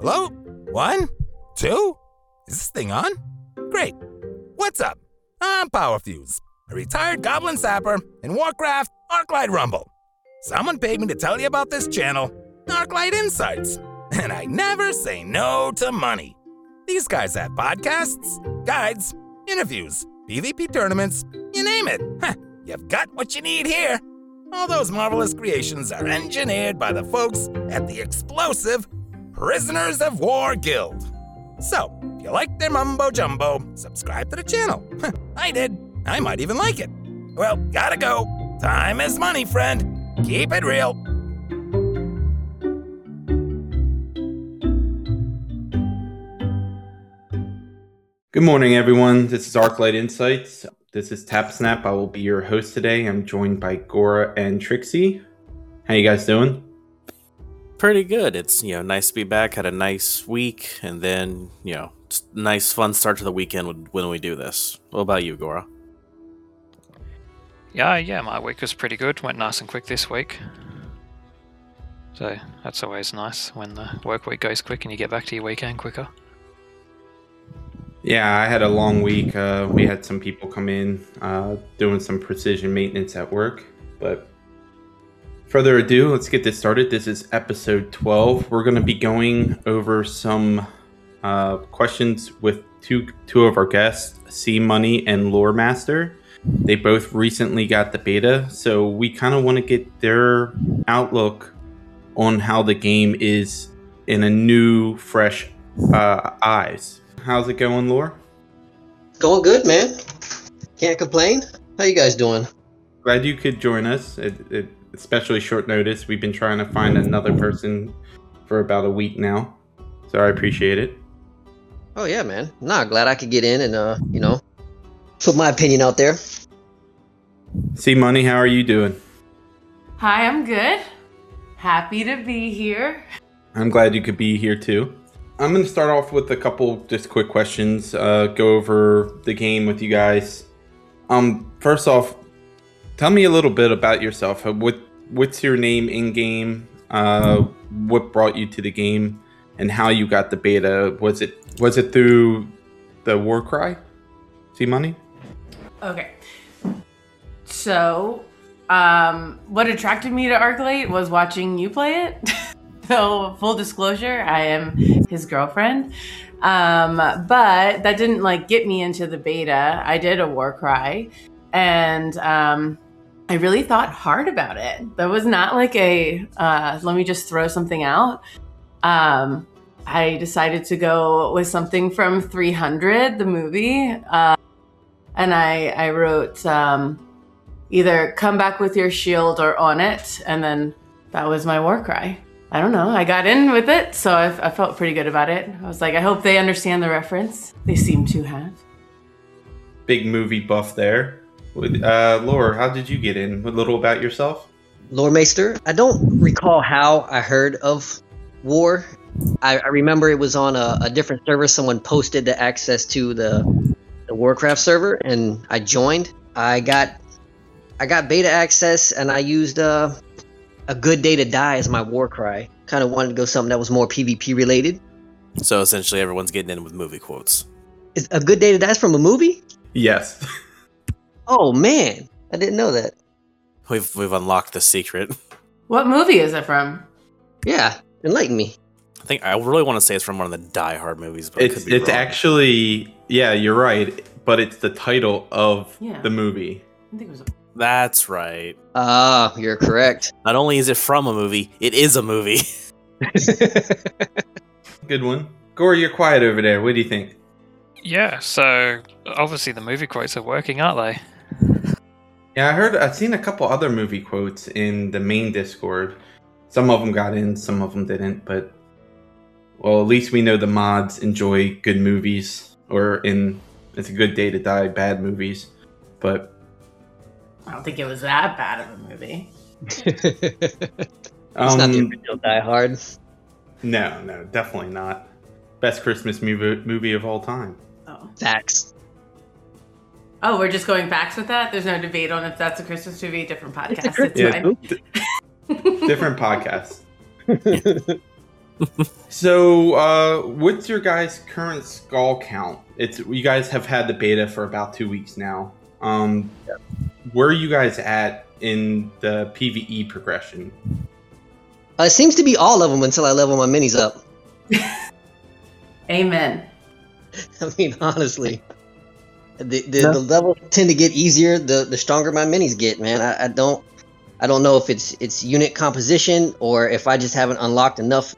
Hello? One? Two? Is this thing on? Great. What's up? I'm Powerfuse, a retired goblin sapper in Warcraft Arclight Rumble. Someone paid me to tell you about this channel, Arclight Insights, and I never say no to money. These guys have podcasts, guides, interviews, PvP tournaments, you name it. Huh, you've got what you need here. All those marvelous creations are engineered by the folks at the explosive Prisoners of War Guild. So, if you like their mumbo jumbo, subscribe to the channel. I did. I might even like it. Well, gotta go. Time is money, friend. Keep it real. Good morning, everyone. This is Arclight Insights. This is TapSnap. I will be your host today. I'm joined by Gora and Trixie. How you guys doing? Pretty good. It's you know nice to be back. Had a nice week, and then you know nice fun start to the weekend when, when we do this. What about you, Gora? Yeah, yeah, my week was pretty good. Went nice and quick this week. So that's always nice when the work week goes quick and you get back to your weekend quicker. Yeah, I had a long week. Uh, we had some people come in uh, doing some precision maintenance at work. But further ado, let's get this started. This is episode 12. We're going to be going over some uh, questions with two two of our guests, Cmoney and LoreMaester. They both recently got the beta, so we kind of want to get their outlook on how the game is in a new, fresh uh, eyes. How's it going, Lore? Going good, man. Can't complain. How you guys doing? Glad you could join us. It, it, especially short notice. We've been trying to find another person for about a week now, so I appreciate it. Oh yeah, man. Nah, glad I could get in and uh, you know, put my opinion out there. See, Money, how are you doing? Hi, I'm good. Happy to be here. I'm glad you could be here too. I'm going to start off with a couple just quick questions. Uh, go over the game with you guys. Um, first off, tell me a little bit about yourself. Uh, What what's your name in game? Uh, what brought you to the game, and how you got the beta? Was it was it through the Warcry? See money? Okay. So, um, what attracted me to Arclight was watching you play it. so, full disclosure, I am his girlfriend. Um, but that didn't like get me into the beta. I did a war cry and um I really thought hard about it. That was not like a uh, let me just throw something out. Um, I decided to go with something from 300, the movie, uh, and I I wrote um, either "Come back with your shield" or "On it," and then that was my war cry. I don't know. I got in with it, so I, I felt pretty good about it. I was like, I hope they understand the reference. They seem to have. Big movie buff there. With- Uh, Laura, how did you get in? A little about yourself. LoreMaester. I don't recall how I heard of War. I, I remember it was on a, a different server. Someone posted the access to the the Warcraft server, and I joined. I got I got beta access, and I used uh, a good day to die as my war cry. Kind of wanted to go something that was more PvP related. So essentially, everyone's getting in with movie quotes. Is a good day to die is from a movie? Yes. Oh man, I didn't know that. We've we've unlocked the secret. What movie is it from? Yeah, enlighten me. I think I really want to say it's from one of the Die Hard movies, but I it's could be it's wrong. actually yeah, you're right, but it's the title of Yeah. the movie. I think it was. That's right. Ah, you're correct. Not only is it from a movie, it is a movie. Good one. Gore, you're quiet over there. What do you think? Yeah, so obviously the movie quotes are working, aren't they? Yeah, I heard I've seen a couple other movie quotes in the main Discord. Some of them got in, some of them didn't, but well, at least we know the mods enjoy good movies or in it's a good day to die bad movies. But I don't think it was that bad of a movie. it's not the um, original Die Hard. no, no, definitely not. Best Christmas movie movie of all time. Oh. Facts. Oh, we're just going facts with that. There's no debate on if that's a Christmas movie. Different podcast. It's Yeah, fine. different podcast. So, uh, what's your guys' current skull count? It's you guys have had the beta for about two weeks now. Um, where are you guys at in the PVE progression? Uh, it seems to be all of them until I level my minis up. Amen. I mean, honestly, the the, the levels tend to get easier the the stronger my minis get. Man, I, I don't I don't know if it's it's unit composition or if I just haven't unlocked enough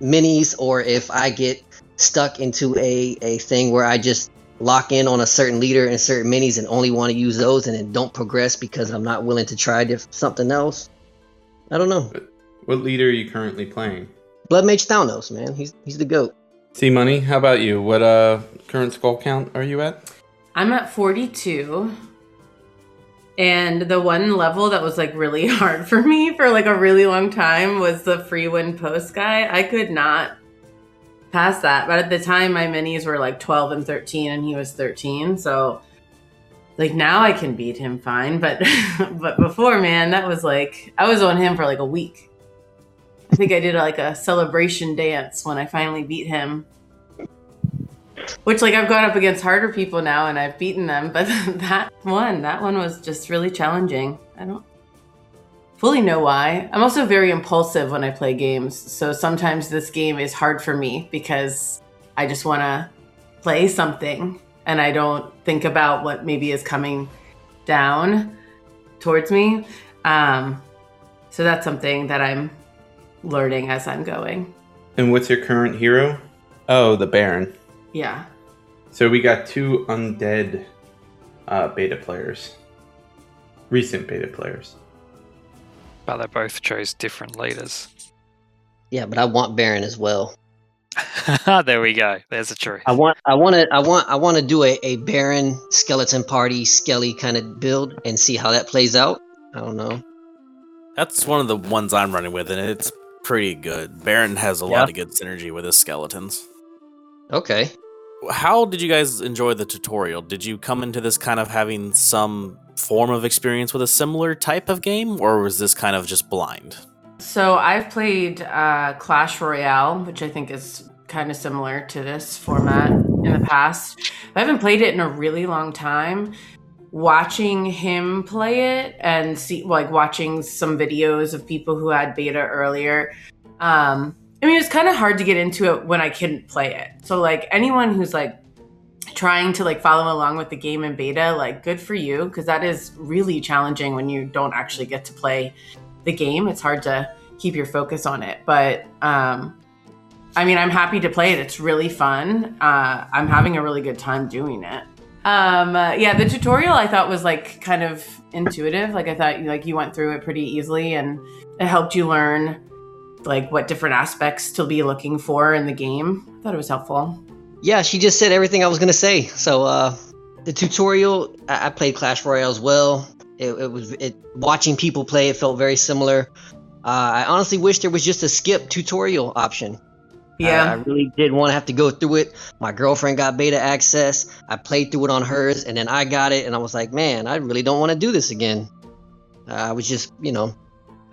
minis or if I get stuck into a a thing where I just lock in on a certain leader and certain minis and only want to use those and then don't progress because I'm not willing to try diff- something else. I don't know. What leader are you currently playing? Blood Mage Thalnos, man, he's he's the goat. See Money, how about you? What uh current skull count are you at? I'm at 42. And the one level that was like really hard for me for like a really long time was the free win post guy. I could not pass that. But at the time my minis were like 12 and 13 and he was 13. So like now I can beat him fine, but but before man, that was like I was on him for like a week. I think I did like a celebration dance when I finally beat him. Which like I've gone up against harder people now and I've beaten them, but that one, that one was just really challenging. I don't fully know why. I'm also very impulsive when I play games, so sometimes this game is hard for me because I just want to play something and I don't think about what maybe is coming down towards me. Um, so that's something that I'm learning as I'm going. And what's your current hero? Oh, the Baron. Yeah. So we got two undead uh, beta players, recent beta players. But they both chose different leaders. Yeah, but I want Baron as well. there we go. There's the truth. I want I want to I want I want to do a, a Baron skeleton party skelly kind of build and see how that plays out. I don't know. That's one of the ones I'm running with, and it's pretty good. Baron has a Yeah. lot of good synergy with his skeletons. Okay. How did you guys enjoy the tutorial? Did you come into this kind of having some form of experience with a similar type of game, or was this kind of just blind? So I've played uh, Clash Royale, which I think is kind of similar to this format in the past. I haven't played it in a really long time. Watching him play it and see, like, watching some videos of people who had beta earlier. Um, I mean, it's kind of hard to get into it when I couldn't play it. So, like, anyone who's like trying to like follow along with the game in beta, like, good for you, because that is really challenging when you don't actually get to play the game. It's hard to keep your focus on it. But um, I mean, I'm happy to play it. It's really fun. Uh, I'm having a really good time doing it. Um, uh, yeah, the tutorial I thought was like kind of intuitive. Like I thought like you went through it pretty easily, and it helped you learn like what different aspects to be looking for in the game. I thought it was helpful. Yeah, she just said everything I was gonna say. So uh, the tutorial, I, I played Clash Royale as well. It, it was it watching people play. It felt very similar. Uh, I honestly wish there was just a skip tutorial option. I, I really did want to have to go through it. My girlfriend got beta access. I played through it on hers, and then I got it, and I was like, man, I really don't want to do this again. Uh, I was just, you know,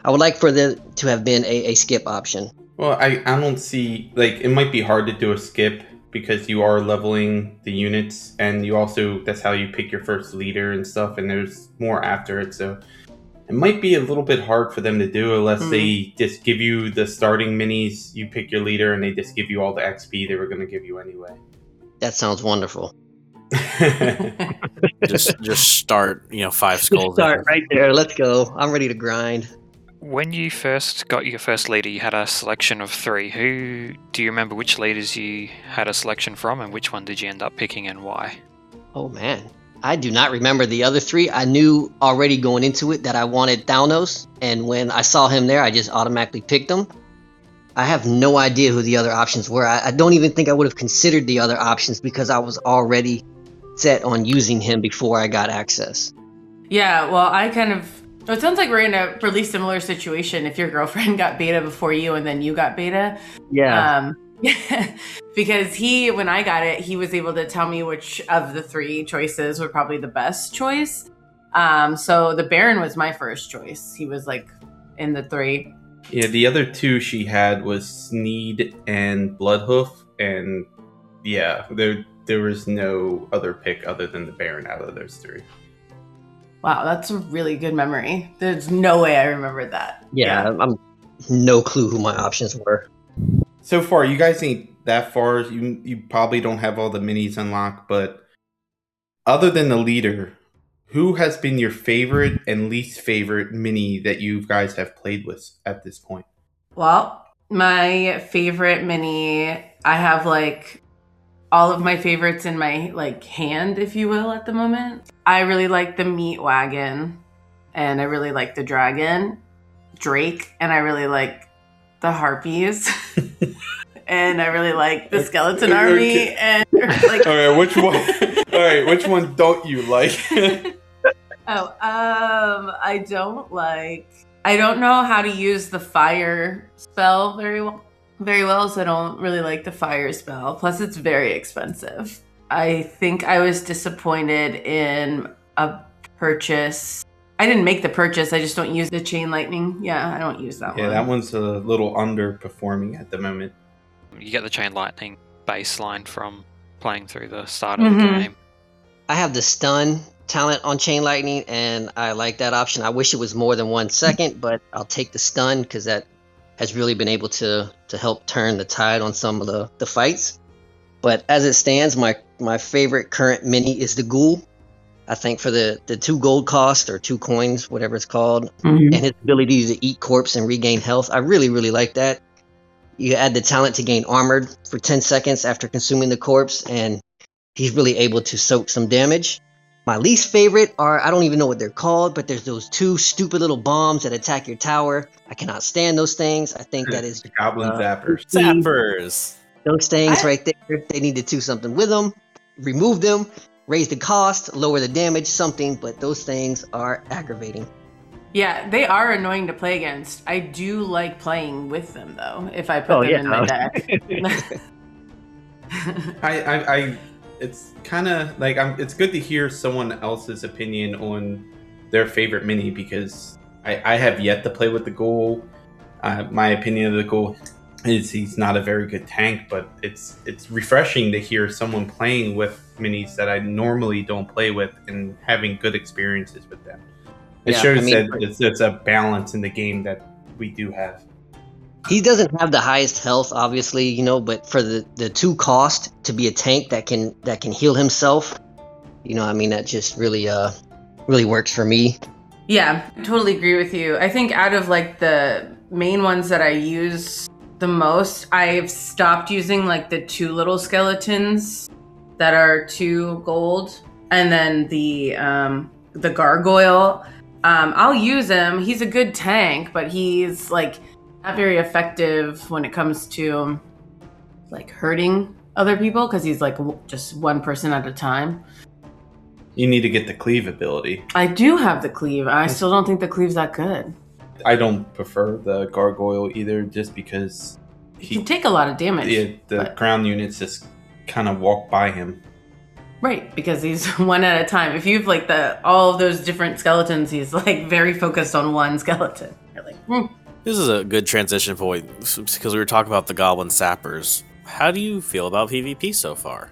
I would like for there to have been a, a skip option. Well, I, I don't see like it might be hard to do a skip because you are leveling the units and you also that's how you pick your first leader and stuff and there's more after it so it might be a little bit hard for them to do unless they mm-hmm. just give you the starting minis you pick your leader and they just give you all the xp they were going to give you anyway That sounds wonderful. Just just start, you know, five skulls. Start right there. Let's go. I'm ready to grind. When you first got your first leader, you had a selection of three. Who do you remember which leaders you had a selection from, and which one did you end up picking and why? Oh man, I do not remember the other three. I knew already going into it that I wanted Thalnos, and when I saw him there, I just automatically picked him. I have no idea who the other options were. I, I don't even think I would have considered the other options because I was already set on using him before I got access. yeah. Well, I kind of. It sounds like we're in a really similar situation. If your girlfriend got beta before you, and then you got beta, Yeah. Um, because he, when I got it, he was able to tell me which of the three choices were probably the best choice. Um, so the Baron was my first choice. He was like in the three. Yeah, the other two she had was Sneed and Bloodhoof, and yeah, there there was no other pick other than the Baron out of those three. Wow, that's a really good memory. There's no way I remembered that. Yeah, I'm, I'm no clue who my options were. So far, you guys ain't that far. You you probably don't have all the minis unlocked, but other than the leader, who has been your favorite and least favorite mini that you guys have played with at this point? Well, my favorite mini, I have like all of my favorites in my like hand, if you will, at the moment. I really like the meat wagon, and I really like the dragon, Drake, and I really like the harpies. and I really like the skeleton army and like All right, which one? all right, which one don't you like? Oh, um, I don't like. I don't know how to use the fire spell very well. Very well, so I don't really like the fire spell. Plus, it's very expensive. I think I was disappointed in a purchase. I didn't make the purchase. I just don't use the chain lightning. Yeah, I don't use that one. yeah, one. that one's a little underperforming at the moment. You get the chain lightning baseline from playing through the start of the Mhm. game. I have the stun talent on Chain Lightning, and I like that option. I wish it was more than one second, but I'll take the stun because that has really been able to to help turn the tide on some of the, the fights. But as it stands, my my favorite current mini is the Ghoul. I think for the the two gold cost or two coins, whatever it's called, Mhm. and his ability to eat corpse and regain health. I really, really like that. You add the talent to gain armored for 10 seconds after consuming the corpse, and he's really able to soak some damage. My least favorite are I don't even know what they're called, but there's those two stupid little bombs that attack your tower. I cannot stand those things. I think that is Goblin Uh, zappers. Zappers. those things I- right there. They need to do something with them, remove them, raise the cost, lower the damage, something. But those things are aggravating. Yeah, they are annoying to play against. I do like playing with them though. If I put Oh, them yeah. in my deck. I, I, I it's kind of like I'm. It's good to hear someone else's opinion on their favorite mini because I, I have yet to play with the Ghoul. Uh, my opinion of the Ghoul is he's not a very good tank, but it's it's refreshing to hear someone playing with minis that I normally don't play with and having good experiences with them. It Yeah, shows I mean- that it's, it's a balance in the game that we do have. He doesn't have the highest health, obviously, you know, but for the the two cost to be a tank that can that can heal himself, you know, I mean, that just really uh really works for me. Yeah, I totally agree with you. I think out of like the main ones that I use the most, I've stopped using like the two little skeletons that are two gold, and then the um, the gargoyle. Um, I'll use him. He's a good tank, but he's like not very effective when it comes to like hurting other people because he's like w- just one person at a time. You need to get the cleave ability. I do have the cleave. I still don't think the cleave's that good. I don't prefer the gargoyle either, just because He can take a lot of damage. yeah, the but- ground units just kind of walk by him. Right, because he's one at a time. If you've like the all of those different skeletons, he's like very focused on one skeleton. You're like, hmm. This is a good transition point because we were talking about the Goblin Sappers. How do you feel about PvP so far?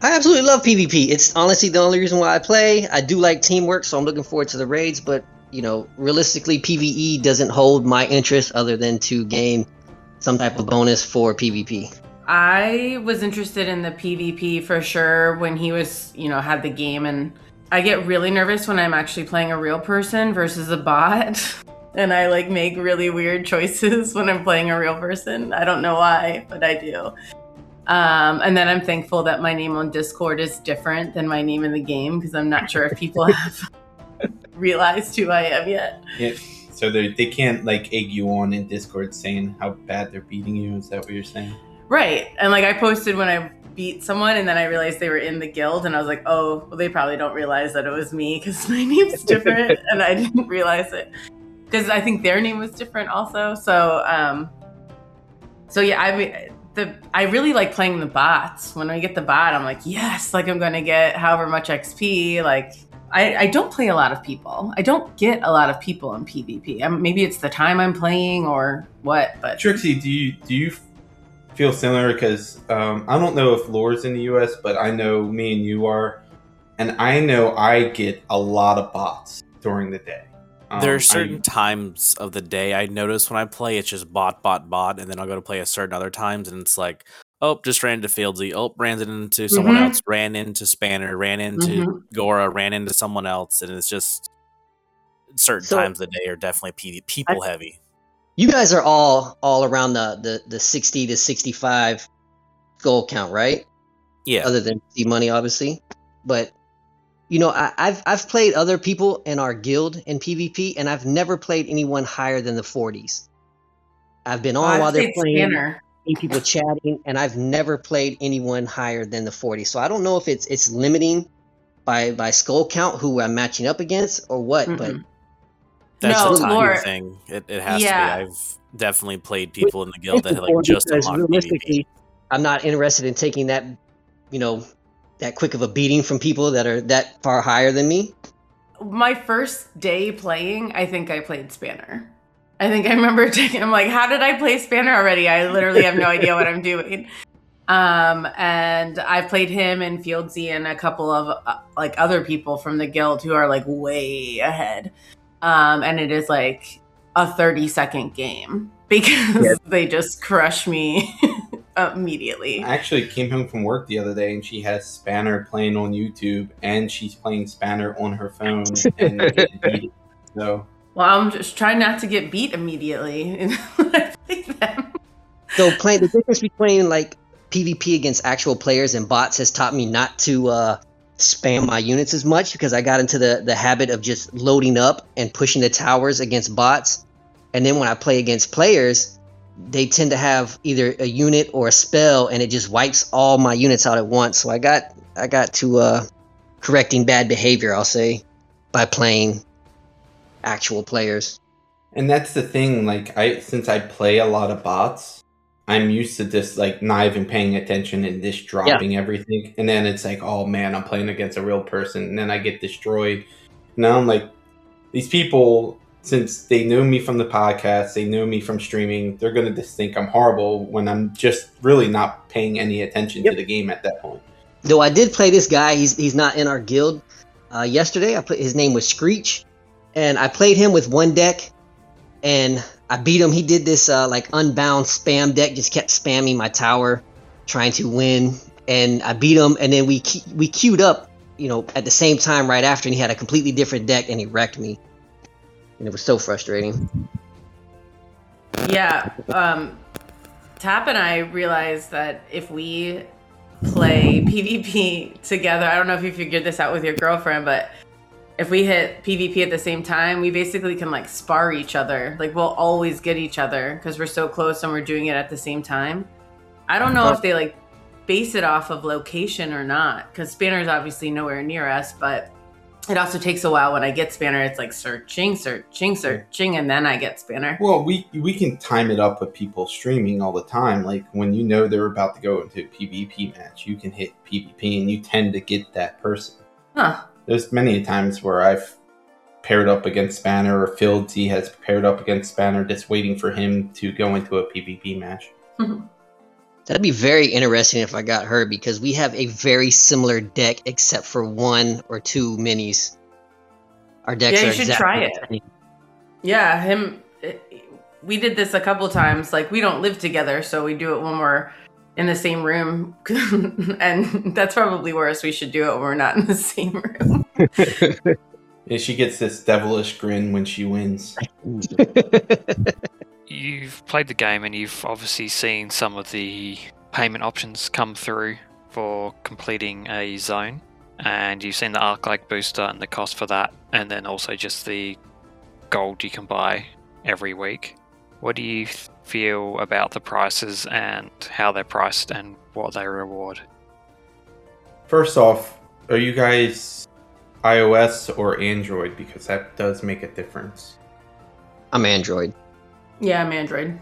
I absolutely love PvP. It's honestly the only reason why I play. I do like teamwork, so I'm looking forward to the raids, but you know, realistically PvE doesn't hold my interest other than to gain some type of bonus for PvP. I was interested in the PvP for sure when he was, you know, had the game, and I get really nervous when I'm actually playing a real person versus a bot. And I like make really weird choices when I'm playing a real person. I don't know why, but I do. Um, and then I'm thankful that my name on Discord is different than my name in the game because I'm not sure if people have realized who I am yet. Yeah, so they they can't like egg you on in Discord saying how bad they're beating you. Is that what you're saying? Right. And like I posted when I beat someone and then I realized they were in the guild and I was like, oh, well, they probably don't realize that it was me because my name's different and I didn't realize it. Because I think their name was different also. So, um, so yeah, I the I really like playing the bots. When I get the bot, I'm like, yes, like I'm gonna get however much XP. Like I, I don't play a lot of people. I don't get a lot of people in PvP. Um, maybe it's the time I'm playing or what, but Trixie, do you do you feel similar? Because um, I don't know if Lore's in the U.S., but I know me and you are, and I know I get a lot of bots during the day. Um, there are I- certain times of the day I notice when I play, it's just bot, bot, bot, and then I'll go to play a certain other times, and it's like, oh, just ran into Fieldsy, oh, ran into someone Mhm. else, ran into Spanner, ran into Mhm. Gora, ran into someone else, and it's just certain So- times of the day are definitely people heavy. You guys are all all around the the, the 60 to 65 goal count, right? Yeah, Other than the money, obviously. But you know, I, I've I've played other people in our guild in PvP, and I've never played anyone higher than the 40s. I've been on I've while they're playing, Spanner. seen people chatting, and I've never played anyone higher than the 40. So I don't know if it's it's limiting by by skull count who I'm matching up against or what, but Mm-mm. that's no, a time Lore- thing. It, it has Yeah. to be. I've definitely played people in the guild that It's had like just because unlocked PvP. I'm not interested in taking that, you know, that quick of a beating from people that are that far higher than me. my first day playing, I think I played Spanner. I think I remember taking. I'm like, how did I play Spanner already? I literally have no idea what I'm doing. Um, and I've played him and Fieldsy and a couple of uh, like other people from the guild who are like way ahead. Um, and it is like a 30 second game because they just crush me immediately. I actually came home from work the other day and she has Spanner playing on YouTube and she's playing Spanner on her phone and beat. So Well, I'm just trying not to get beat immediately when play them. So playing the difference between like PvP against actual players and bots has taught me not to uh, spam my units as much because I got into the the habit of just loading up and pushing the towers against bots, and then when I play against players, they tend to have either a unit or a spell, and it just wipes all my units out at once. So I got I got to uh, correcting bad behavior, I'll say, by playing actual players. And that's the thing, like I since I play a lot of bots, I'm used to just like not even paying attention and just dropping everything. And then it's like, oh man, I'm playing against a real person, and then I get destroyed. Now I'm like, these people, since they know me from the podcast, they know me from streaming, they're gonna just think I'm horrible when I'm just really not paying any attention to the game at that point. Though I did play this guy, he's he's not in our guild. Uh, yesterday, I put his name was Screech, and I played him with one deck, and I beat him. He did this uh, like unbound spam deck, just kept spamming my tower, trying to win, and I beat him. And then we we queued up, you know, at the same time right after, and he had a completely different deck, and he wrecked me, and it was so frustrating. Yeah, um, Tap and I realized that if we play PvP together, I don't know if you figured this out with your girlfriend, but if we hit PvP at the same time, we basically can like spar each other. Like we'll always get each other because we're so close and we're doing it at the same time. I don't know if they like base it off of location or not because Spanner's obviously nowhere near us, but it also takes a while when I get Spanner. It's like searching, searching, searching, and then I get Spanner. Well, we we can time it up with people streaming all the time. Like when you know they're about to go into a PvP match, you can hit PvP and you tend to get that person. Huh. There's many times where I've paired up against Spanner or Fieldsy has paired up against Spanner, just waiting for him to go into a PvP match. Mhm. That'd be very interesting if I got her because we have a very similar deck except for one or two minis. Our decks Yeah, you are should exactly try it. same. Yeah, him. Eh, we did this a couple times. Like we don't live together, so we do it when we're in the same room, and that's probably worse. We should do it when we're not in the same room. And she gets this devilish grin when she wins. You've played the game and you've obviously seen some of the payment options come through for completing a zone. And you've seen the Arclight booster and the cost for that, and then also just the gold you can buy every week. What do you feel about the prices and how they're priced and what they reward? First off, are you guys iOS or Android? Because that does make a difference. I'm Android. Yeah, I'm Android.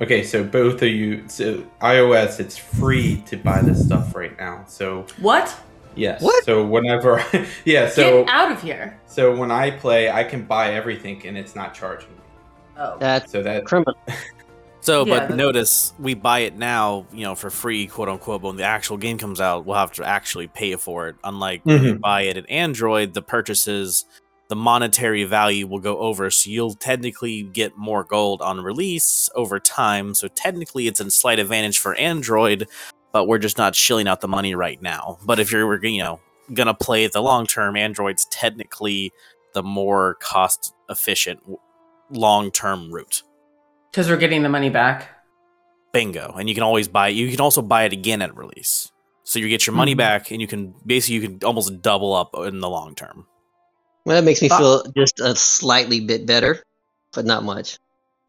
Okay, so both of you, so iOS, it's free to buy this stuff right now. So What? Yes. What? So whenever, yeah. So Get out of here. so when I play, I can buy everything and it's not charging me. Oh. That's So that criminal. So, Yeah, but notice we buy it now, you know, for free, quote unquote. But when the actual game comes out, we'll have to actually pay for it. Unlike when you Mhm. buy it at Android, the purchases, the monetary value will go over, so you'll technically get more gold on release over time. So technically, it's a slight advantage for Android, but we're just not shilling out the money right now. But if you're, you know, gonna play the long term, Android's technically the more cost efficient long term route. Because we're getting the money back. Bingo. And you can always buy it. You can also buy it again at release. So you get your money Mhm. back and you can basically you can almost double up in the long term. Well, that makes me feel just a slightly bit better, but not much.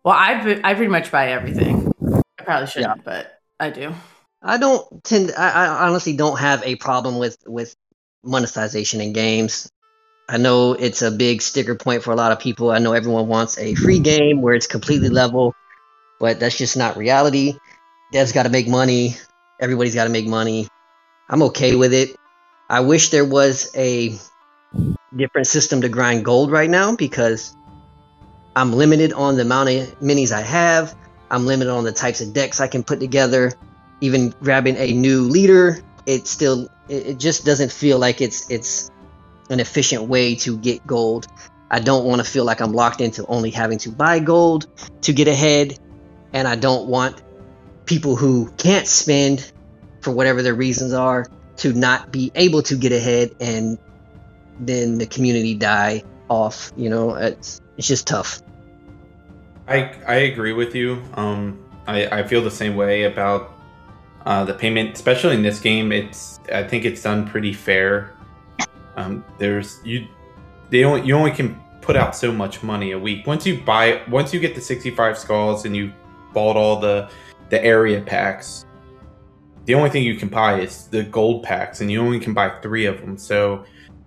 Well, I pre- I pretty much buy everything. I probably shouldn't, but I do. I don't tend. I, I honestly don't have a problem with with monetization in games. I know it's a big sticker point for a lot of people. I know everyone wants a free game where it's completely level, but that's just not reality. Devs got to make money. Everybody's got to make money. I'm okay with it. I wish there was a different system to grind gold right now because I'm limited on the amount of minis I have. I'm limited on the types of decks I can put together even grabbing a new leader it still it, it just doesn't feel like it's it's an efficient way to get gold i don't want to feel like i'm locked into only having to buy gold to get ahead and i don't want people who can't spend for whatever their reasons are to not be able to get ahead and then the community die off you know it's it's just tough I I agree with you. Um, I I feel the same way about uh, the payment, especially in this game. It's I think it's done pretty fair. Um, there's you they only you only can put out so much money a week. Once you buy once you get the 65 skulls and you bought all the the area packs, the only thing you can buy is the gold packs, and you only can buy three of them. So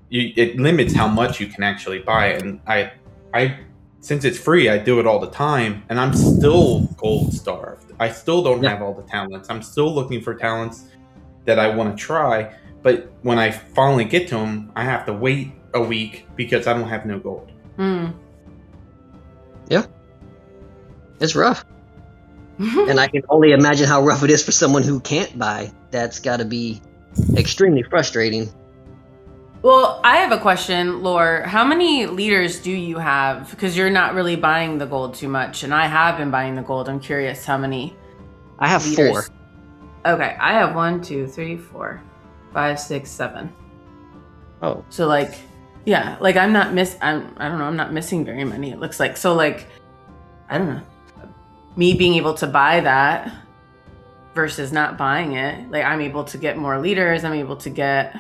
you, it limits how much you can actually buy. And I I since it's free, I do it all the time, and I'm still gold starved. I still don't Yeah. have all the talents. I'm still looking for talents that I want to try, but when I finally get to them, I have to wait a week because I don't have no gold. Hmm. Yeah. It's rough and I can only imagine how rough it is for someone who can't buy. That's got to be extremely frustrating. Well, I have a question, Lore. How many leaders do you have? Because you're not really buying the gold too much, and I have been buying the gold. I'm curious how many I have leaders. four. Okay, I have one, two, three, four, five, six, seven. Oh, So like, yeah, like I'm not miss. I'm. I don't know. I'm not missing very many. It looks like so. Like, I don't know. Me being able to buy that versus not buying it, like I'm able to get more leaders. I'm able to get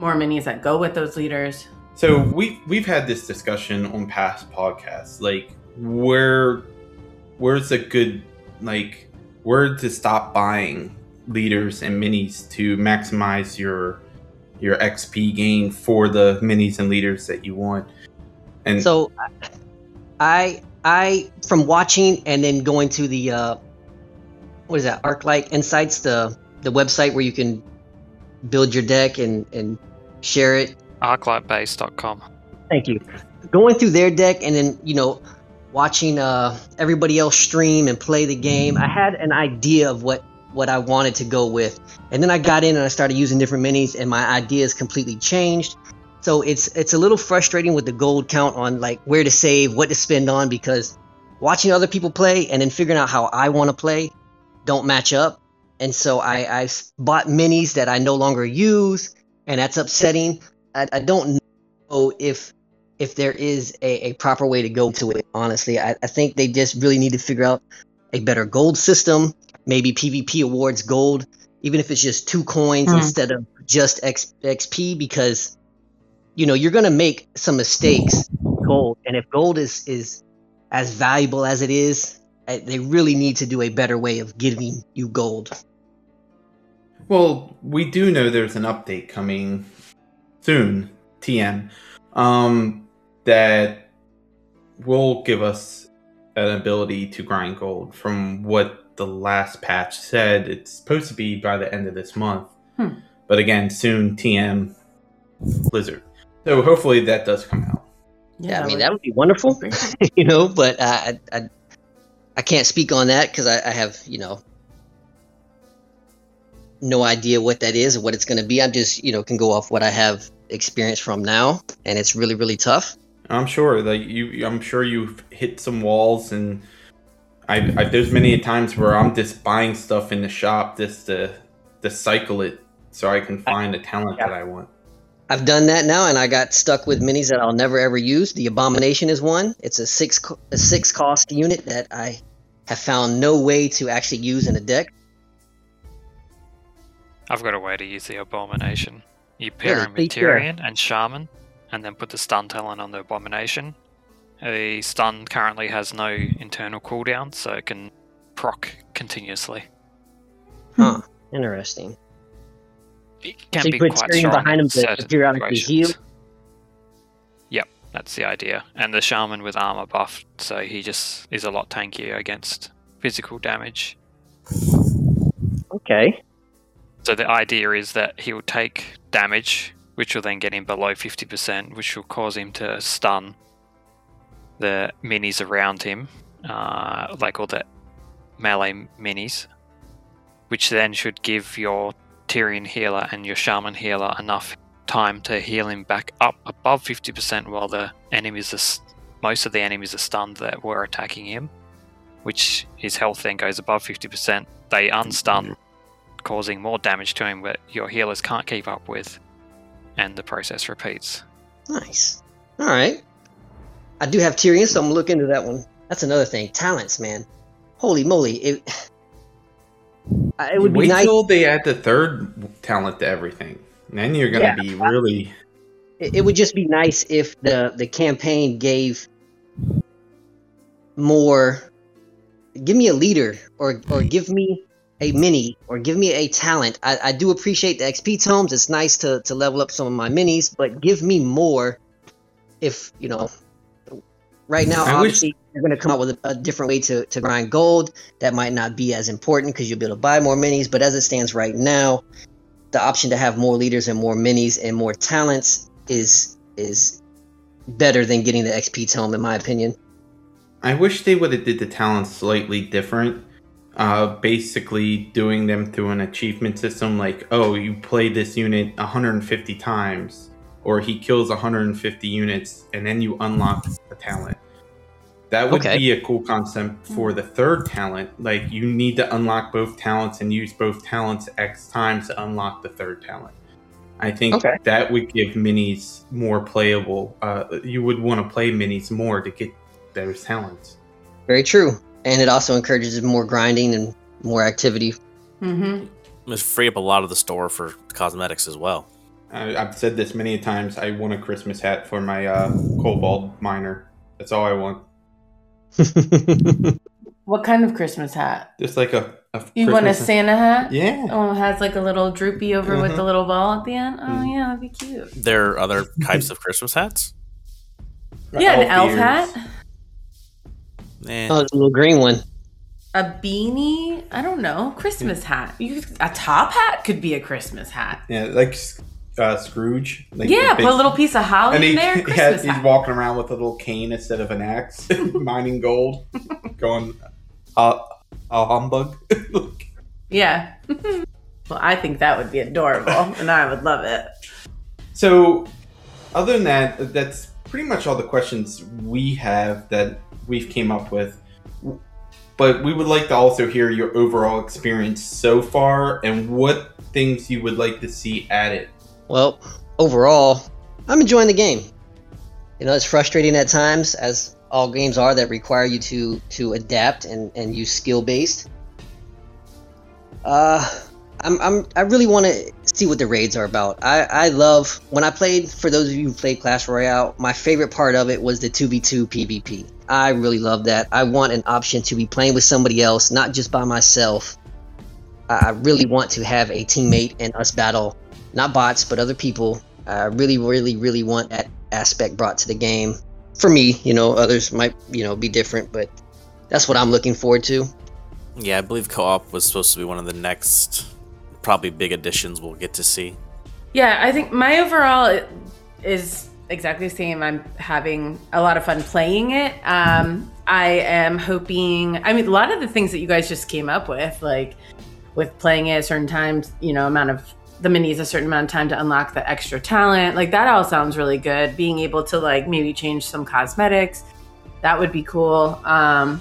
more minis that go with those leaders. So we we've had this discussion on past podcasts, like where where's a good like where to stop buying leaders and minis to maximize your your XP gain for the minis and leaders that you want. And so I I from watching and then going to the uh, what is that ArcLight Insights the the website where you can build your deck and and share it Arclightbase.com. Thank you. Going through their deck and then, you know, watching uh, everybody else stream and play the game, I had an idea of what what I wanted to go with. And then I got in and I started using different minis and my ideas completely changed. So it's it's a little frustrating with the gold count on like where to save, what to spend on because watching other people play and then figuring out how I want to play don't match up. And so I I bought minis that I no longer use and that's upsetting. I, I don't know if if there is a, a proper way to go to it honestly I, I think they just really need to figure out a better gold system maybe pvp awards gold even if it's just two coins Hmm. instead of just X, xp because you know you're gonna make some mistakes gold and if gold is is as valuable as it is uh, they really need to do a better way of giving you gold Well, we do know there's an update coming soon, TM, um, that will give us an ability to grind gold. From what the last patch said, it's supposed to be by the end of this month. Hmm. But again, soon TM Blizzard. So hopefully that does come out. Yeah, I mean that would be wonderful, you know. But uh, I, I, I can't speak on that because I, I have, you know, no idea what that is or what it's going to be. I'm just, you know, can go off what I have experience from now, and it's really, really tough. I'm sure that you, I'm sure you've hit some walls, and I, I there's many times where I'm just buying stuff in the shop just to, to cycle it so I can find the talent that I want. I've done that now, and I got stuck with minis that I'll never ever use. The Abomination is one. It's a six a six cost unit that I have found no way to actually use in a deck. I've got a way to use the Abomination. You pair Really? him with Tirion and Shaman, and then put the stun talent on the Abomination. The stun currently has no internal cooldown, so it can proc continuously. Huh. Hmm. Interesting. It can So you be put quite strong behind him to- to periodically heal? Yep, that's the idea. And the Shaman with armor buff, so he just is a lot tankier against physical damage. Okay. So the idea is that he will take damage, which will then get him below 50%, which will cause him to stun the minis around him, uh, like all the melee minis, which then should give your Tirion healer and your Shaman healer enough time to heal him back up above 50% while the enemies are, most of the enemies are stunned that were attacking him, which his health then goes above 50%. They unstun causing more damage to him that your healers can't keep up with, and the process repeats. Nice. All right. I do have Tirion, so I'm gonna look into that one. That's another thing. Talents, man. Holy moly! It, I- it would be Wait nice. till they add the third talent to everything. Then you're gonna Yeah. be really. It, it would just be nice if the the campaign gave more. Give me a leader, or or give me a mini, or give me a talent. I, I do appreciate the XP tomes. It's nice to to level up some of my minis, but give me more. If you know, right now I wish- obviously you're going to come out with a, a different way to to grind gold. That might not be as important because you'll be able to buy more minis. But as it stands right now, the option to have more leaders and more minis and more talents is is better than getting the XP tome, in my opinion. I wish they would have did the talents slightly different. Uh, basically, doing them through an achievement system, like oh, you play this unit 150 times, or he kills 150 units, and then you unlock a talent. That would Okay. be a cool concept for the third talent. Like you need to unlock both talents and use both talents X times to unlock the third talent. I think Okay. that would give minis more playable. Uh, you would want to play minis more to get those talents. Very true, and it also encourages more grinding and more activity. Mm-hmm. Just free up a lot of the store for cosmetics as well. I, I've said this many times. I want a Christmas hat for my uh, Cobalt miner. That's all I want. What kind of Christmas hat? Just like a. a You want a Christmas- Santa hat? Yeah. Oh, it has like a little droopy over with Mhm. the little ball at the end. Oh Mhm. yeah, that'd be cute. There are other types of Christmas hats. Yeah, an elf ears. hat, Eh, oh, the little green one. a beanie. I don't know. Christmas hat. You a top hat could be a Christmas hat. Yeah, like uh, Scrooge. Like yeah, the big- put a little piece of holly And he, in there. he Christmas has, he's hat. walking around with a little cane instead of an axe, mining gold, going, uh, a humbug. Yeah. well, I think that would be adorable, and I would love it. So, other than that, that's pretty much all the questions we have that we've came up with. But we would like to also hear your overall experience so far and what things you would like to see added. Well, overall, I'm enjoying the game. You know, it's frustrating at times, as all games are that require you to to adapt and and use skill based. Uh, I'm, I'm I really want to see what the raids are about. I I love when I played. For those of you who played Clash Royale, my favorite part of it was the two v two PvP. I really love that. I want an option to be playing with somebody else, not just by myself. I I really want to have a teammate and us battle not bots, but other people. I really, really, really want that aspect brought to the game. For me, you know, others might, you know, be different, but that's what I'm looking forward to. yeah, I believe co-op was supposed to be one of the next, probably big additions we'll get to see. Yeah, I think my overall is exactly the same. I'm having a lot of fun playing it. Um, I am hoping. I mean, a lot of the things that you guys just came up with, like with playing it at certain times, you know, amount of the minis a certain amount of time to unlock the extra talent. Like that all sounds really good. Being able to like maybe change some cosmetics, that would be cool. Um,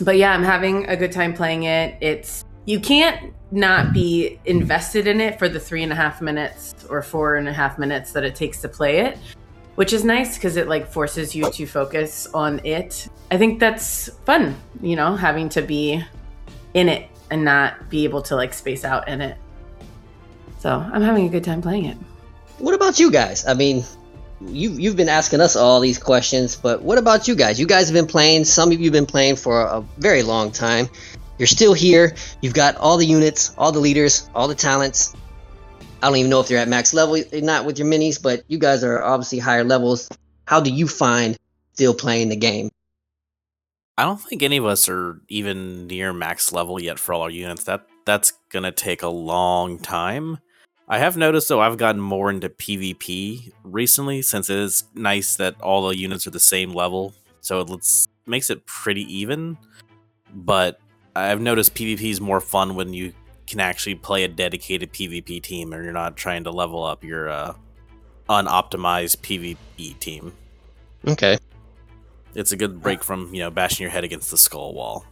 but yeah, I'm having a good time playing it. It's you can't not be invested in it for the three and a half minutes or four and a half minutes that it takes to play it which is nice because it like forces you to focus on it i think that's fun you know having to be in it and not be able to like space out in it so i'm having a good time playing it What about you guys? I mean, you you've been asking us all these questions, but what about you guys? You guys have been playing. Some of you have been playing for a very long time. You're still here. You've got all the units, all the leaders, all the talents. I don't even know if they're at max level, not with your minis, but you guys are obviously higher levels. How do you find still playing the game? I don't think any of us are even near max level yet for all our units. That that's gonna take a long time. I have noticed though I've gotten more into PvP recently since it is nice that all the units are the same level, so it makes it pretty even. But I've noticed PvP is more fun when you can actually play a dedicated PvP team and you're not trying to level up your uh, unoptimized PvP team. Okay. It's a good break from you know bashing your head against the skull wall.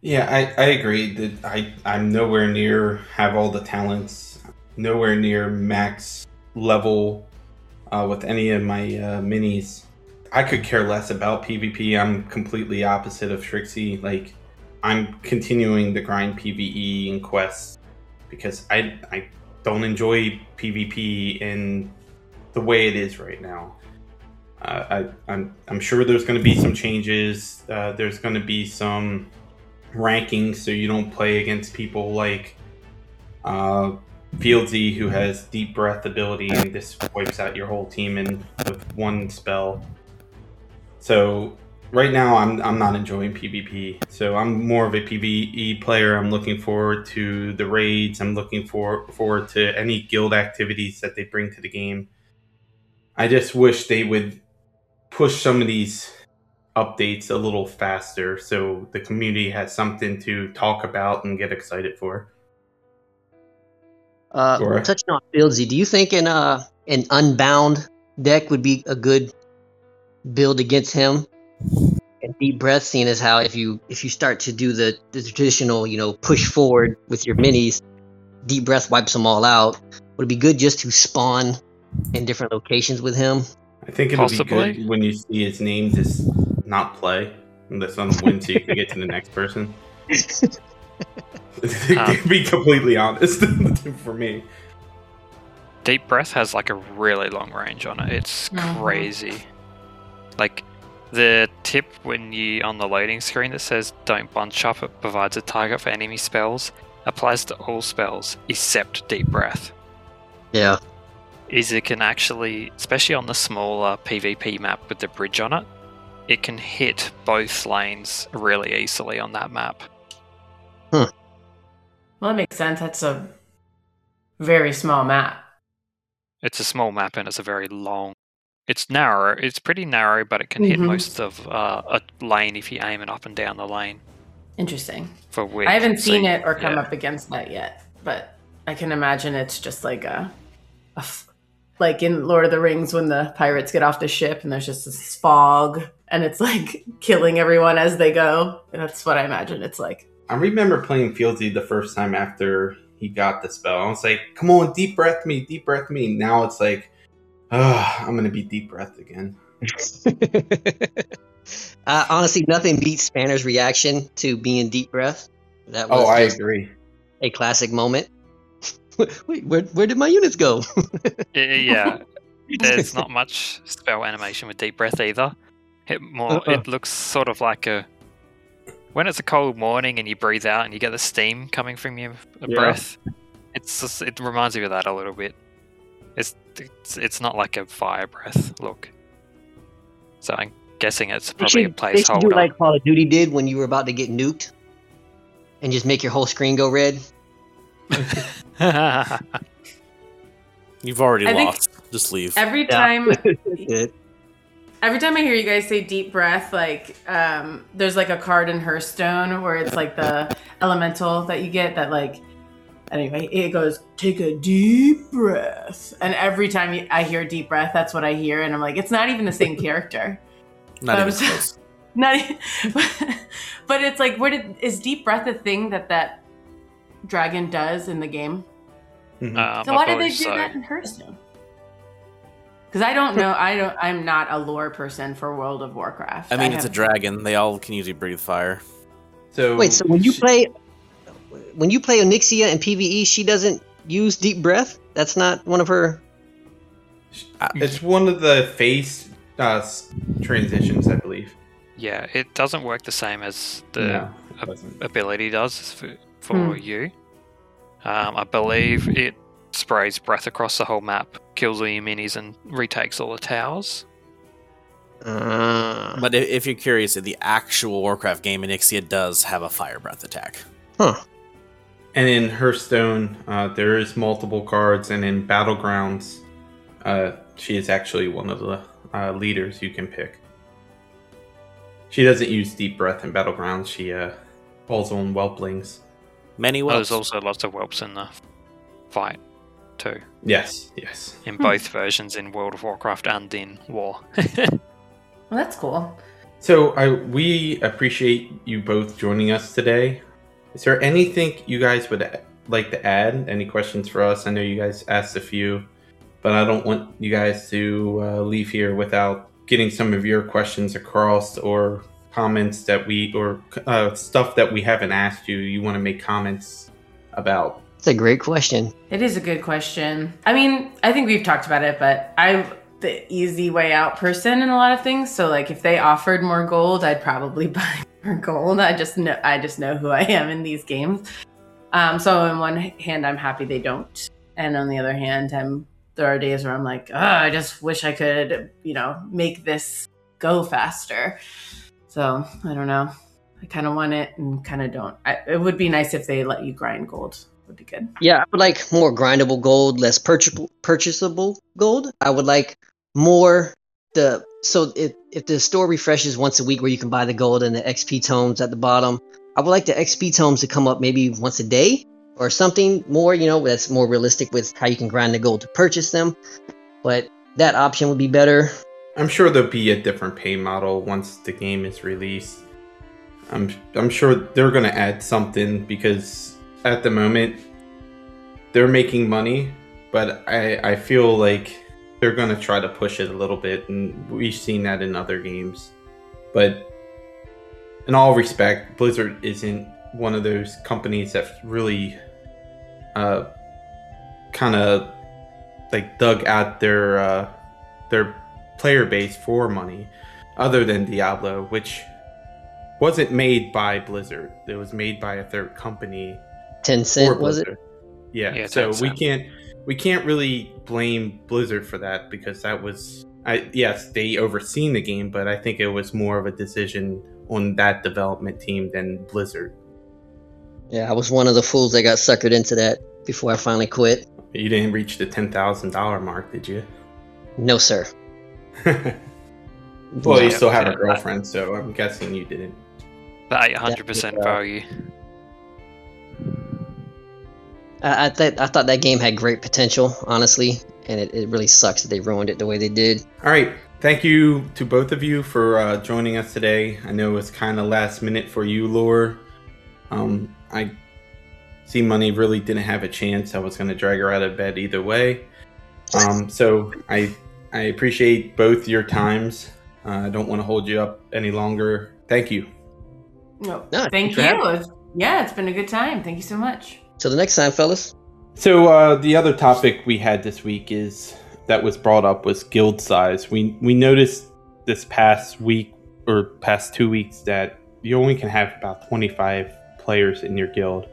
Yeah, I, I agree that I, I'm nowhere near have all the talents, nowhere near max level uh, with any of my uh, minis. I could care less about PvP. I'm completely opposite of Trixie. Like, I'm continuing to grind PvE and quests because I, I don't enjoy PvP in the way it is right now. Uh, I, I'm, I'm sure there's going to be some changes. Uh, there's going to be some rankings so you don't play against people like uh, Fieldsy, who has deep breath ability, and this wipes out your whole team in with one spell. So right now, I'm I'm not enjoying PvP. So I'm more of a PvE player. I'm looking forward to the raids. I'm looking for forward to any guild activities that they bring to the game. I just wish they would push some of these updates a little faster so the community has something to talk about and get excited for. Uh, Sure. touching on Fieldsy, do you think an uh an unbound deck would be a good build against him? And deep breath, seeing is how if you if you start to do the, the traditional, you know, push forward with your minis, deep breath wipes them all out. Would it be good just to spawn in different locations with him? I think it'll Possibly. be good when you see his name just not play and let someone win so you can get to the next person. to be completely honest for me. Deep Breath has like a really long range on it. It's Mhm. crazy. Like the tip when you on the loading screen that says "Don't bunch up," it provides a target for enemy spells. Applies to all spells except Deep Breath. Yeah. Is it can actually, especially on the smaller PvP map with the bridge on it, it can hit both lanes really easily on that map. Hmm. Well that makes sense that's a very small map It's a small map and it's a very long. It's narrow. It's pretty narrow, but it can hit Mhm. most of uh, a lane if you aim it up and down the lane interesting for width. i haven't So, seen it or come yeah. up against that yet but i can imagine it's just like a, a f- like in lord of the rings when the pirates get off the ship and there's just this fog and it's like killing everyone as they go that's what i imagine it's like I remember playing Fieldsy the first time after he got the spell. I was like, come on, deep breath me, deep breath me. Now it's like, ah, I'm going to be deep breath again. uh, honestly, nothing beats Spanner's reaction to being deep breath. That was Oh, I agree. a classic moment. Wait, where, where did my units go? Yeah, there's not much spell animation with deep breath either. It more Uh-uh. it looks sort of like a when it's a cold morning and you breathe out and you get the steam coming from your Yeah. breath. It's just, it reminds me of that a little bit. It's, it's it's not like a fire breath look. So I'm guessing it's probably should, a they should do like Call of Duty did when you were about to get nuked, and just make your whole screen go red. You've already I lost. Just leave. Every Yeah. time Good. every time I hear you guys say deep breath, like um, there's like a card in Hearthstone where it's like the elemental that you get that like anyway it goes take a deep breath, and every time I hear deep breath, that's what I hear, and I'm like it's not even the same character. Not I'm even close. Not, e- but it's like where did is deep breath a thing that that dragon does in the game? Mhm. Um, So why did they do so. that in Hearthstone? Because I don't know. I don't. I'm not a lore person for World of Warcraft. I mean, it's a dragon. They all can usually breathe fire. so Wait, so when you play, when you play Onyxia in PVE, she doesn't use deep breath. That's not one of her. it's one of the face uh, transitions, I believe. Yeah, it doesn't work the same as the no, it doesn't. ability does for, for Hmm. you. Um, I believe it sprays breath across the whole map, kills all your minis, and retakes all the towers. Uh, But i- if you're curious, the actual Warcraft game, Onyxia does have a fire breath attack. huh. And in Hearthstone, uh, there is multiple cards, and in Battlegrounds, uh, she is actually one of the uh, leaders you can pick. She doesn't use deep breath in Battlegrounds. She uh, calls on Whelplings. Many Oh, there's also lots of whelps in the fight, too, Yes, yes. in both versions in World of Warcraft and in War. Well, that's cool. So I we appreciate you both joining us today. Is there anything you guys would like to add? Any questions for us? I know you guys asked a few, but I don't want you guys to uh, leave here without getting some of your questions across or comments that we or uh, stuff that we haven't asked you. You want to make comments about? It's a great question. It is a good question. I mean, I think we've talked about it, but I'm the easy way out person in a lot of things. So, like, if they offered more gold, I'd probably buy more gold. I just know, I just know who I am in these games. Um, so, on one hand, I'm happy they don't, and on the other hand, I'm there are days where I'm like, oh, I just wish I could, you know, make this go faster. So, I don't know. I kind of want it and kind of don't. I, it would be nice if they let you grind gold. Would be good. Yeah, I would like more grindable gold, less purchasable purchasable gold. I would like more the so if if the store refreshes once a week where you can buy the gold and the XP tomes at the bottom, I would like the XP tomes to come up maybe once a day or something more, you know, that's more realistic with how you can grind the gold to purchase them. But that option would be better. I'm sure there'll be a different pay model once the game is released. I'm I'm sure they're gonna add something because at the moment they're making money, but I I feel like they're gonna try to push it a little bit, and we've seen that in other games. But in all respect, Blizzard isn't one of those companies that really uh kind of like dug out their uh their player base for money other than Diablo, which wasn't made by Blizzard. It was made by a third company Ten for cent was it? Yeah. Yeah, so we can't we can't really blame Blizzard for that because that was I yes, they overseen the game, but I think it was more of a decision on that development team than Blizzard. Yeah, I was one of the fools that got suckered into that before I finally quit. You didn't reach the ten thousand dollar mark, did you? No, sir. well, you still have a girlfriend, so I'm guessing you didn't. The 800% Yeah. value. I, I thought I thought that game had great potential, honestly, and it, it really sucks that they ruined it the way they did. All right. Thank you to both of you for uh, joining us today. I know it's kind of last minute for you, Lore. Um, I Cmoney really didn't have a chance. I was going to drag her out of bed either way. Um, so I I appreciate both your times. Uh, I don't want to hold you up any longer. Thank you. No, No, thank you. It's- yeah, it's been a good time. Thank you so much. Till the next time, fellas. So uh, the other topic we had this week is that was brought up was guild size. We we noticed this past week or past two weeks that you only can have about 25 players in your guild.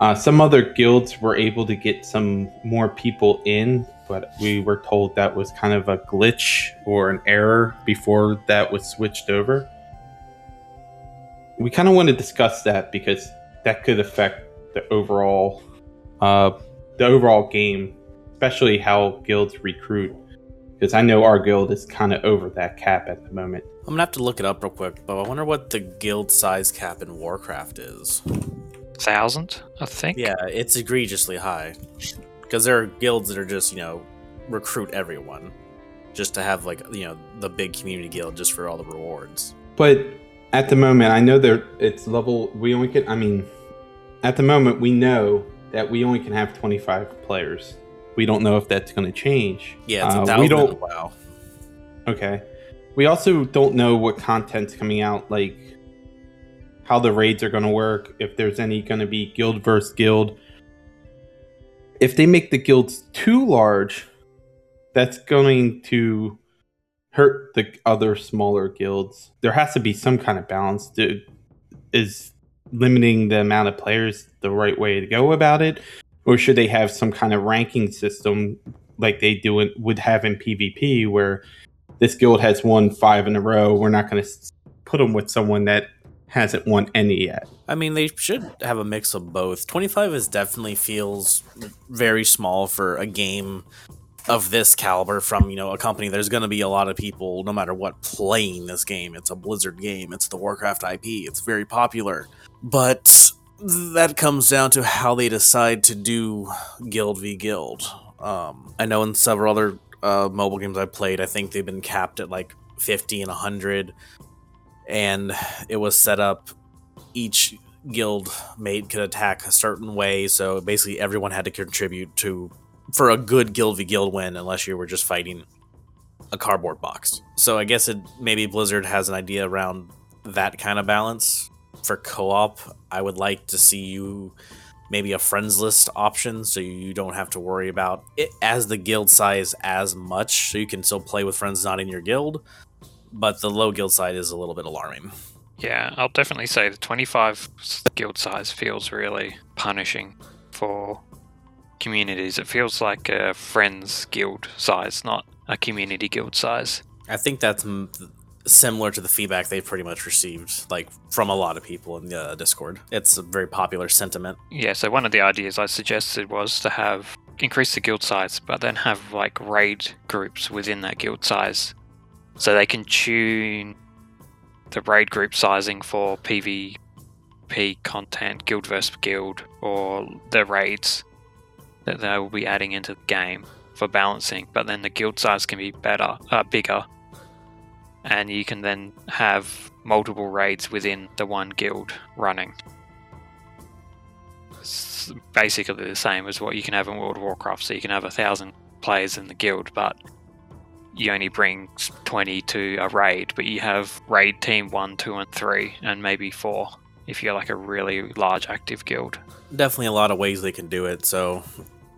Uh, some other guilds were able to get some more people in, but we were told that was kind of a glitch or an error before that was switched over. We kind of want to discuss that because that could affect the overall uh, the overall game especially how guilds recruit. Because I know our guild is kind of over that cap at the moment. I'm gonna have to look it up real quick, but I wonder what the guild size cap in Warcraft is. Thousand, I think. Yeah, it's egregiously high. Because there are guilds that are just, you know, recruit everyone. Just to have, like, you know, the big community guild just for all the rewards. But at the moment, I know there it's level. We only can. I mean, at the moment, we know that we only can have 25 players. We don't know if that's going to change. Yeah, it's a Uh, we don't. Wow. Okay. We also don't know what content's coming out, like how the raids are going to work, if there's any going to be guild versus guild. If they make the guilds too large, that's going to hurt the other smaller guilds. There has to be some kind of balance. To, is limiting the amount of players the right way to go about it? Or should they have some kind of ranking system like they do it, would have in PvP where this guild has won five in a row. We're not going to put them with someone that hasn't won any yet. I mean, they should have a mix of both. 25 is definitely feels very small for a game of this caliber from, you know, a company. There's going to be a lot of people, no matter what, playing this game. It's a Blizzard game, it's the Warcraft IP, it's very popular. But that comes down to how they decide to do guild v guild. Um, I know in several other uh, mobile games I've played, I think they've been capped at like 50 and 100. And it was set up each guild mate could attack a certain way, so basically everyone had to contribute to for a good guild v guild win, unless you were just fighting a cardboard box. So I guess it maybe Blizzard has an idea around that kind of balance. For co-op, I would like to see you maybe a friends list option so you don't have to worry about it as the guild size as much so you can still play with friends not in your guild but the low guild side is a little bit alarming Yeah, I'll definitely say the 25 guild size feels really punishing for communities. It feels like a friends guild size, not a community guild size. I think that's m- similar to the feedback they've pretty much received, like from a lot of people in the uh, Discord. It's a very popular sentiment. Yeah, so one of the ideas I suggested was to have increase the guild size, but then have like raid groups within that guild size. So they can tune the raid group sizing for PvP content, guild versus guild, or the raids that they will be adding into the game for balancing. But then the guild size can be better, uh, bigger, and you can then have multiple raids within the one guild running s- basically the same as what you can have in World of Warcraft. So you can have a thousand players in the guild, but you only bring 20 to a raid, but you have raid team one, two, and three, and maybe four if you're like a really large active guild. Definitely a lot of ways they can do it, so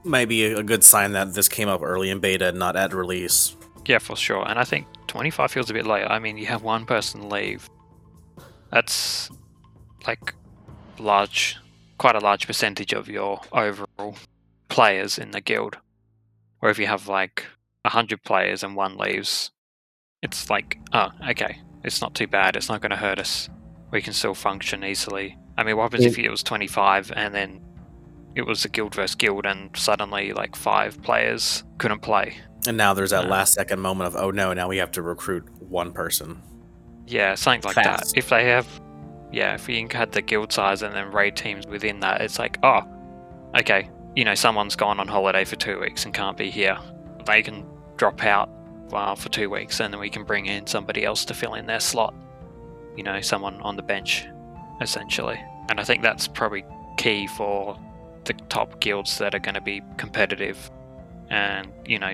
maybe a a good sign that this came up early in beta, not at release. Yeah, for sure. And I think 25 feels a bit late. I mean, you have one person leave. That's like large, quite a large percentage of your overall players in the guild. Or if you have like 100 players and one leaves, it's like, oh, okay, it's not too bad. It's not going to hurt us. We can still function easily. I mean, what happens if it was 25 and then it was a guild versus guild and suddenly like five players couldn't play? And now there's that Uh. last second moment of, oh no, now we have to recruit one person. Yeah, something like Fast. that. If they have, yeah, if you had the guild size and then raid teams within that, it's like, oh, okay, you know, someone's gone on holiday for two weeks and can't be here. They can drop out uh, for two weeks and then we can bring in somebody else to fill in their slot. You know, someone on the bench, essentially. And I think that's probably key for the top guilds that are going to be competitive and, you know,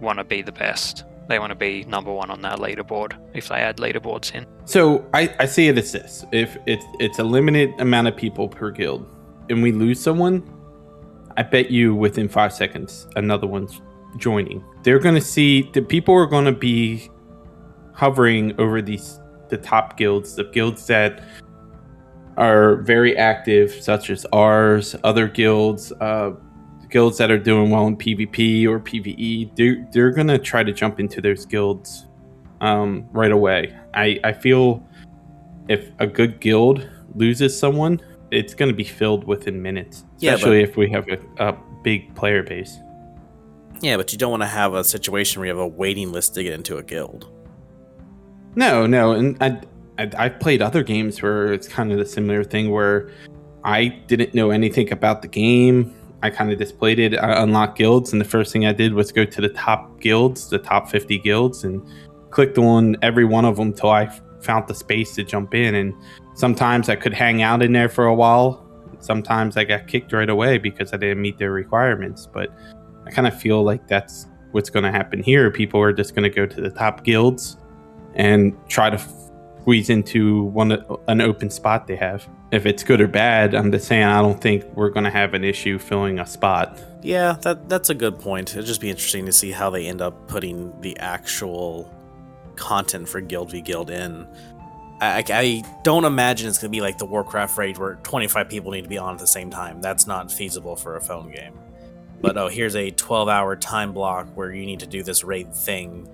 want to be the best. They want to be number one on that leaderboard if they add leaderboards in. So I, I see it as this: if it's it's a limited amount of people per guild, and we lose someone, I bet you within five seconds another one's joining. They're gonna see the people are gonna be hovering over these the top guilds, the guilds that are very active, such as ours, other guilds, uh, guilds that are doing well in PvP or PvE. They're, they're gonna try to jump into those guilds um, right away. I, I feel if a good guild loses someone, it's going to be filled within minutes, Yeah, especially if we have a, a big player base. Yeah, but you don't want to have a situation where you have a waiting list to get into a guild. No, no, and I, I've played other games where it's kind of the similar thing where I didn't know anything about the game. I kind of just played it. Uh, I unlocked guilds, and the first thing I did was go to the top guilds, the top 50 guilds, and clicked on every one of them till I found the space to jump in. And sometimes I could hang out in there for a while. Sometimes I got kicked right away because I didn't meet their requirements. But I kind of feel like that's what's going to happen here. People are just going to go to the top guilds and try to squeeze into one an open spot they have. If it's good or bad, I'm just saying I don't think we're going to have an issue filling a spot. Yeah, that that's a good point. It'd just be interesting to see how they end up putting the actual content for Guild v Guild in. I, I don't imagine it's going to be like the Warcraft raid where 25 people need to be on at the same time. That's not feasible for a phone game. But oh, here's a 12 hour time block where you need to do this raid thing.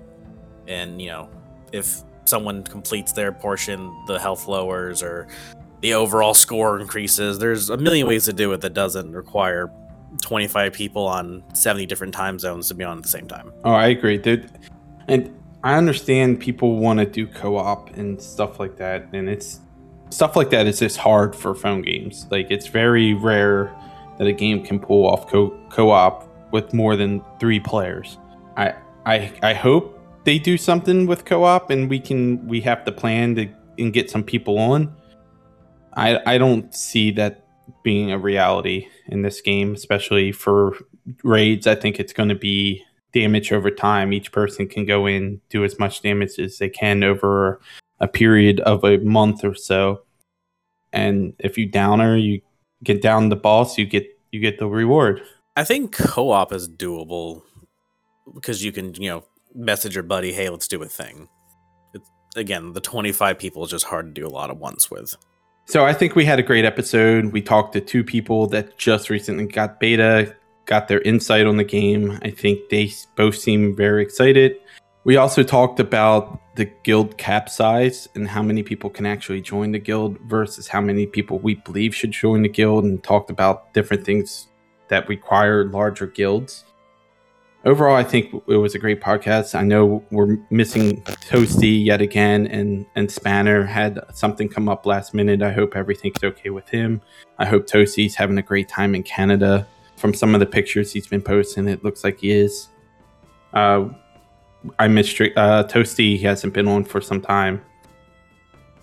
And, you know, if someone completes their portion, the health lowers or the overall score increases. There's a million ways to do it that doesn't require 25 people on 70 different time zones to be on at the same time. Oh, I agree, dude. And I understand people want to do co-op and stuff like that, and it's stuff like that is just hard for phone games. Like it's very rare that a game can pull off co- co-op with more than three players. I I I hope they do something with co-op and we can we have to plan to and get some people on. I I don't see that being a reality in this game, especially for raids. I think it's going to be damage over time. Each person can go in, do as much damage as they can over a period of a month or so. And if you downer, you get down the boss, you get you get the reward. I think co-op is doable because you can, you know, message your buddy, "Hey, let's do a thing." It's, again, the 25 people is just hard to do a lot at once with. So I think we had a great episode. We talked to two people that just recently got beta, got their insight on the game. I think they both seem very excited. We also talked about the guild cap size and how many people can actually join the guild versus how many people we believe should join the guild and talked about different things that require larger guilds. Overall, I think it was a great podcast. I know we're missing Toasty yet again, and and Spanner had something come up last minute. I hope everything's okay with him. I hope Toasty's having a great time in Canada from some of the pictures he's been posting, it looks like he is. Uh, I missed uh, Toasty. He hasn't been on for some time.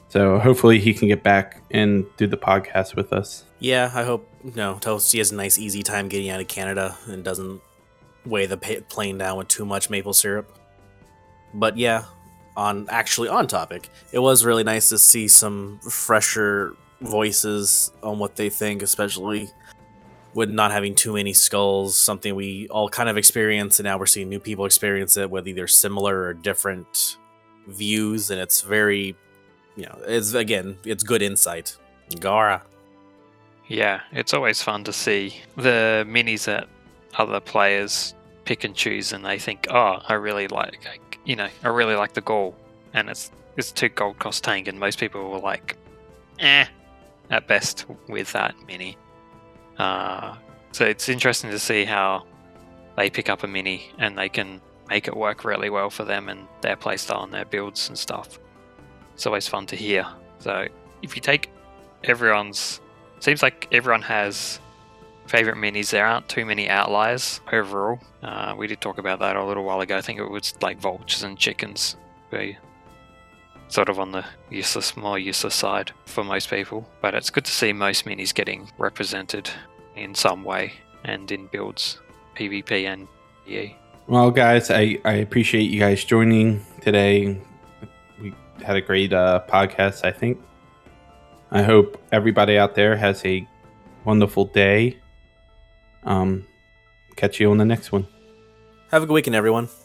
So hopefully he can get back and do the podcast with us. Yeah, I hope know Toasty has a nice, easy time getting out of Canada and doesn't weigh the plane down with too much maple syrup. But yeah, on actually on topic, it was really nice to see some fresher voices on what they think, especially with not having too many skulls, something we all kind of experience, and now we're seeing new people experience it with either similar or different views, and it's very, you know, it's again, it's good insight. Gara. Yeah, it's always fun to see the minis that other players pick and choose, and they think, oh, I really like, you know, I really like the Ghoul, and it's it's two gold cost tank, and most people were like, eh, at best with that mini. Uh, so it's interesting to see how they pick up a mini and they can make it work really well for them and their playstyle and their builds and stuff. It's always fun to hear. So if you take everyone's, seems like everyone has favorite minis. There aren't too many outliers overall. Uh, we did talk about that a little while ago. I think it was like vultures and chickens. Be sort of on the useless, more useless side for most people. But it's good to see most minis getting represented in some way and in builds, PvP and EE. Well, guys, I, I appreciate you guys joining today. We had a great uh, podcast, I think. I hope everybody out there has a wonderful day. Um, catch you on the next one. Have a good weekend, everyone.